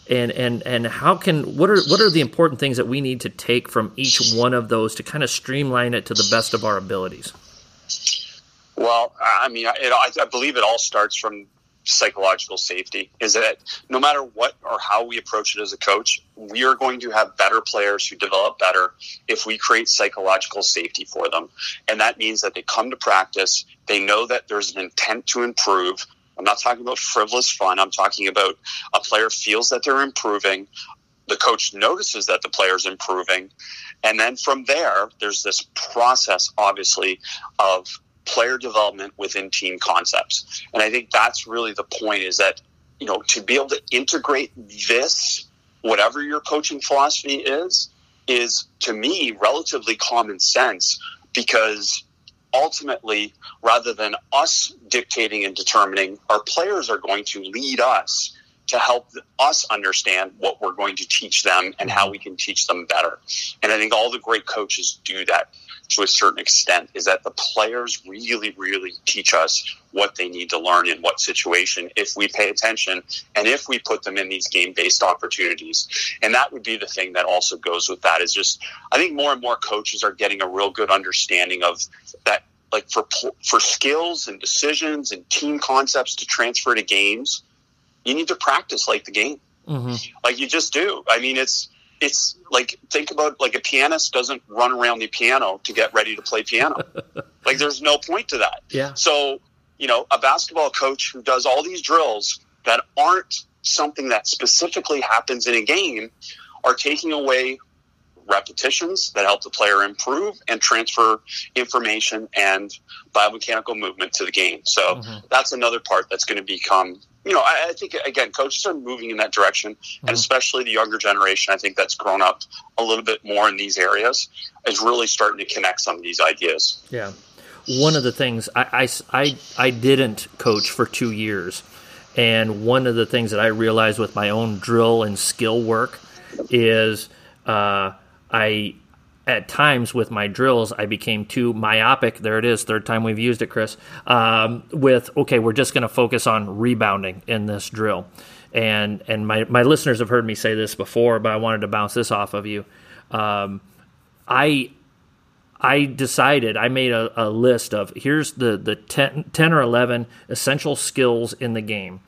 And and and how can what are what are the important things that we need to take from each one of those to kind of streamline it to the best of our abilities? Well i mean it, i believe it all starts from psychological safety is that no matter what or how we approach it as a coach we are going to have better players who develop better if we create psychological safety for them. And that means that they come to practice they know that there's an intent to improve I'm not talking about frivolous fun. I'm talking about a player feels that they're improving. The coach notices that the player's improving. And then from there, there's this process, obviously, of player development within team concepts. And I think that's really the point is that, you know, to be able to integrate this, whatever your coaching philosophy is, is to me relatively common sense because ultimately, rather than us dictating and determining, our players are going to lead us to help us understand what we're going to teach them and how we can teach them better. And I think all the great coaches do that to a certain extent is that the players really, really teach us what they need to learn in what situation if we pay attention and if we put them in these game based opportunities. And that would be the thing that also goes with that is just, I think more and more coaches are getting a real good understanding of that like for for skills and decisions and team concepts to transfer to games, you need to practice like the game. Mm-hmm. Like you just do. I mean, it's it's like think about like a pianist doesn't run around the piano to get ready to play piano. like there's no point to that. Yeah. So you know, a basketball coach who does all these drills that aren't something that specifically happens in a game are taking away repetitions that help the player improve and transfer information and biomechanical movement to the game. So mm-hmm. that's another part that's going to become, you know, I, I, think, again, coaches are moving in that direction, mm-hmm. and especially the younger generation, I think that's grown up a little bit more in these areas, is really starting to connect some of these ideas. Yeah. One of the things I, I, I, I didn't coach for two years. And one of the things that I realized with my own drill and skill work is uh, I at times with my drills I became too myopic. There it is, third time we've used it, Chris. Um, with okay, we're just going to focus on rebounding in this drill, and and my my listeners have heard me say this before, but I wanted to bounce this off of you. Um, I I decided I made a, a, list of here's the the 10, 10 or 11 essential skills in the game.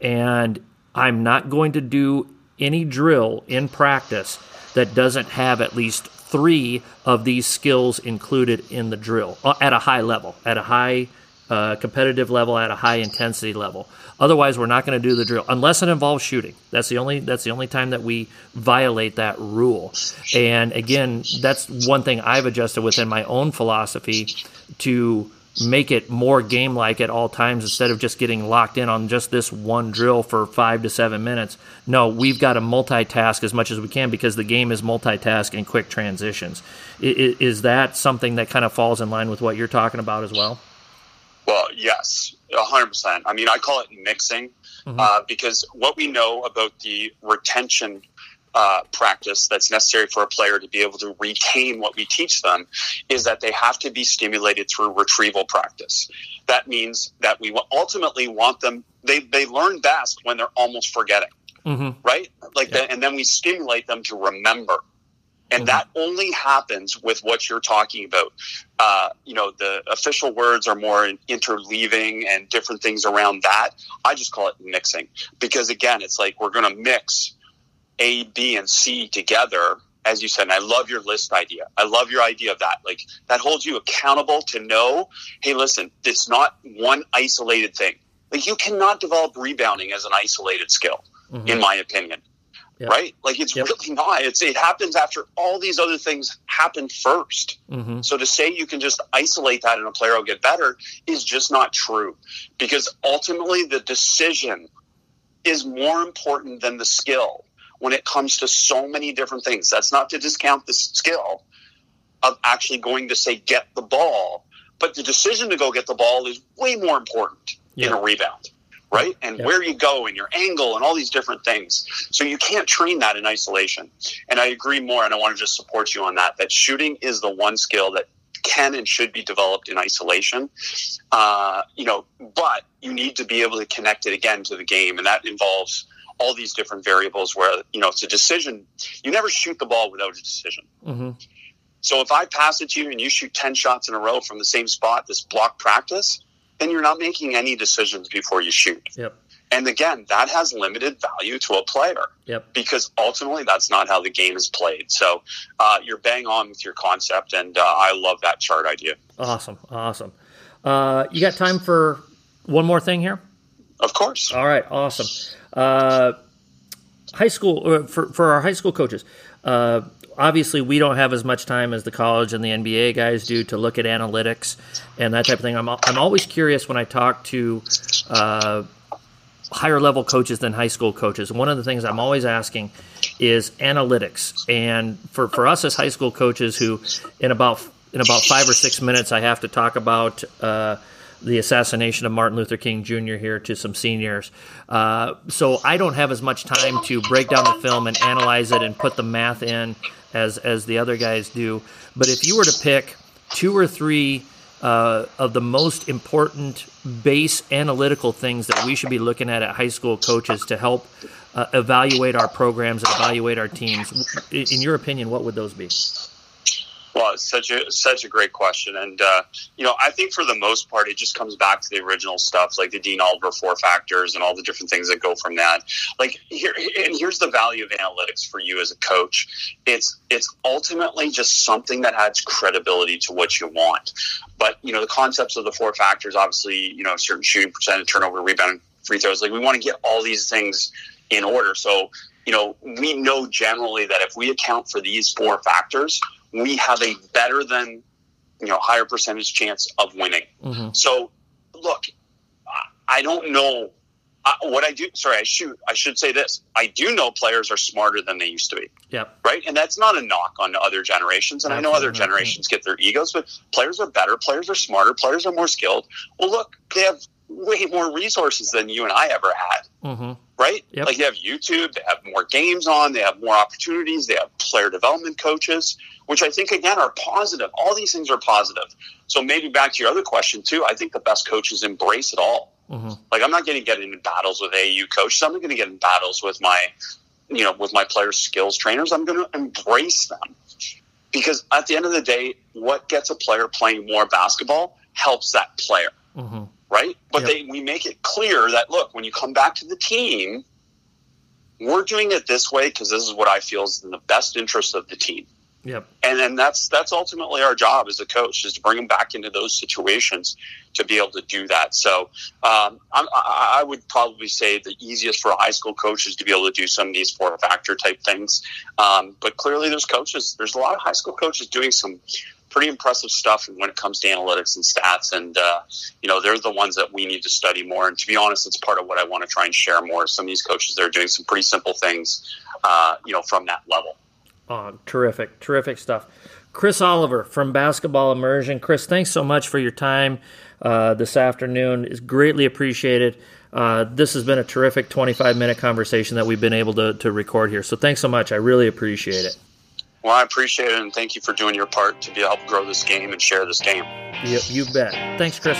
And I'm not going to do any drill in practice that doesn't have at least 3 of these skills included in the drill uh, at a high level, at a high uh, competitive level, at a high intensity level. Otherwise, we're not going to do the drill unless it involves shooting. That's the only that's the only time that we violate that rule. And again, that's one thing I've adjusted within my own philosophy to make it more game like at all times instead of just getting locked in on just this one drill for five to seven minutes. No, we've got to multitask as much as we can because the game is multitask and quick transitions. Is that something that kind of falls in line with what you're talking about as well? Well, yes, 100%. I mean, I call it mixing mm-hmm. uh, because what we know about the retention uh, practice that's necessary for a player to be able to retain what we teach them is that they have to be stimulated through retrieval practice. That means that we ultimately want them, they, they learn best when they're almost forgetting, mm-hmm. right? Like, yeah. the, and then we stimulate them to remember. And mm-hmm. that only happens with what you're talking about. Uh, you know, the official words are more interleaving and different things around that. I just call it mixing because, again, it's like we're going to mix A, B, and C together. As you said, and I love your list idea. I love your idea of that. Like that holds you accountable to know, hey, listen, it's not one isolated thing. Like you cannot develop rebounding as an isolated skill, mm-hmm. in my opinion yep. right? Like it's yep. really not. It's it happens after all these other things happen 1st mm-hmm. So to say you can just isolate that and a player will get better is just not true, because ultimately the decision is more important than the skill when it comes to so many different things. That's not to discount the skill of actually going to say get the ball, but the decision to go get the ball is way more important yep. in a rebound right? And yep. where you go and your angle and all these different things. So you can't train that in isolation. And I agree more, and I want to just support you on that, that shooting is the one skill that can and should be developed in isolation. Uh, you know, but you need to be able to connect it again to the game, and that involves all these different variables where you know it's a decision. You never shoot the ball without a decision. Mm-hmm. So if I pass it to you and you shoot ten shots in a row from the same spot, this block practice, then you're not making any decisions before you shoot. Yep. And again, that has limited value to a player. Yep. Because ultimately, that's not how the game is played. So uh, you're bang on with your concept, and uh, I love that chart idea. Awesome, awesome. Uh, you got time for one more thing here? Of course. All right, awesome. Uh, high school uh, for for our high school coaches. Uh, obviously we don't have as much time as the college and the NBA guys do to look at analytics and that type of thing. I'm I'm always curious when I talk to uh, higher level coaches than high school coaches. One of the things I'm always asking is analytics, and for for us as high school coaches, who in about in about five or six minutes I have to talk about. Uh, the assassination of Martin Luther King Jr. here to some seniors. Uh, so I don't have as much time to break down the film and analyze it and put the math in as as the other guys do. But if you were to pick two or three uh, of the most important base analytical things that we should be looking at at high school coaches to help uh, evaluate our programs and evaluate our teams, in your opinion, what would those be? Well, such a such a great question, and uh, you know, I think for the most part, it just comes back to the original stuff, like the Dean Oliver four factors and all the different things that go from that. Like here, and here's the value of analytics for you as a coach. It's it's ultimately just something that adds credibility to what you want. But you know, the concepts of the four factors, obviously, you know, certain shooting percentage, turnover, rebound, free throws. Like we want to get all these things in order. So you know, we know generally that if we account for these four factors, we have a better than you know higher percentage chance of winning. Mm-hmm. So, look, I don't know uh, what I do. Sorry, I shoot. I should say this. I do know players are smarter than they used to be. Yep. Right, and that's not a knock on other generations. And. I know other generations get their egos, but players are better. Players are smarter. Players are more skilled. Well, look, they have way more resources than you and I ever had. Mm-hmm. Right? Yep. Like they have YouTube, they have more games on, they have more opportunities, they have player development coaches, which I think again are positive. All these things are positive. So maybe back to your other question too. I think the best coaches embrace it all. Mm-hmm. Like I'm not going to get into battles with AU coaches. I'm not going to get in battles with my, you know, with my players' skills trainers. I'm going to embrace them because at the end of the day, what gets a player playing more basketball helps that player, mm-hmm. Right? But yep. they, we make it clear that look, when you come back to the team, we're doing it this way because this is what I feel is in the best interest of the team. Yep. And then that's that's ultimately our job as a coach is to bring them back into those situations to be able to do that. So um, i would probably say the easiest for a high school coach is to be able to do some of these four factor type things. Um, but clearly, there's coaches. There's a lot of high school coaches doing some pretty impressive stuff when it comes to analytics and stats. And, uh, you know, they're the ones that we need to study more. And to be honest, it's part of what I want to try and share more. Some of these coaches, they're doing some pretty simple things, uh, you know, from that level. Oh, terrific, terrific stuff. Chris Oliver from Basketball Immersion. Chris, thanks so much for your time uh, this afternoon. It's greatly appreciated. Uh, this has been a terrific 25 minute conversation that we've been able to, to record here. So thanks so much. I really appreciate it. Well, I appreciate it, and thank you for doing your part to be help grow this game and share this game. Yep, you bet. Thanks, Chris.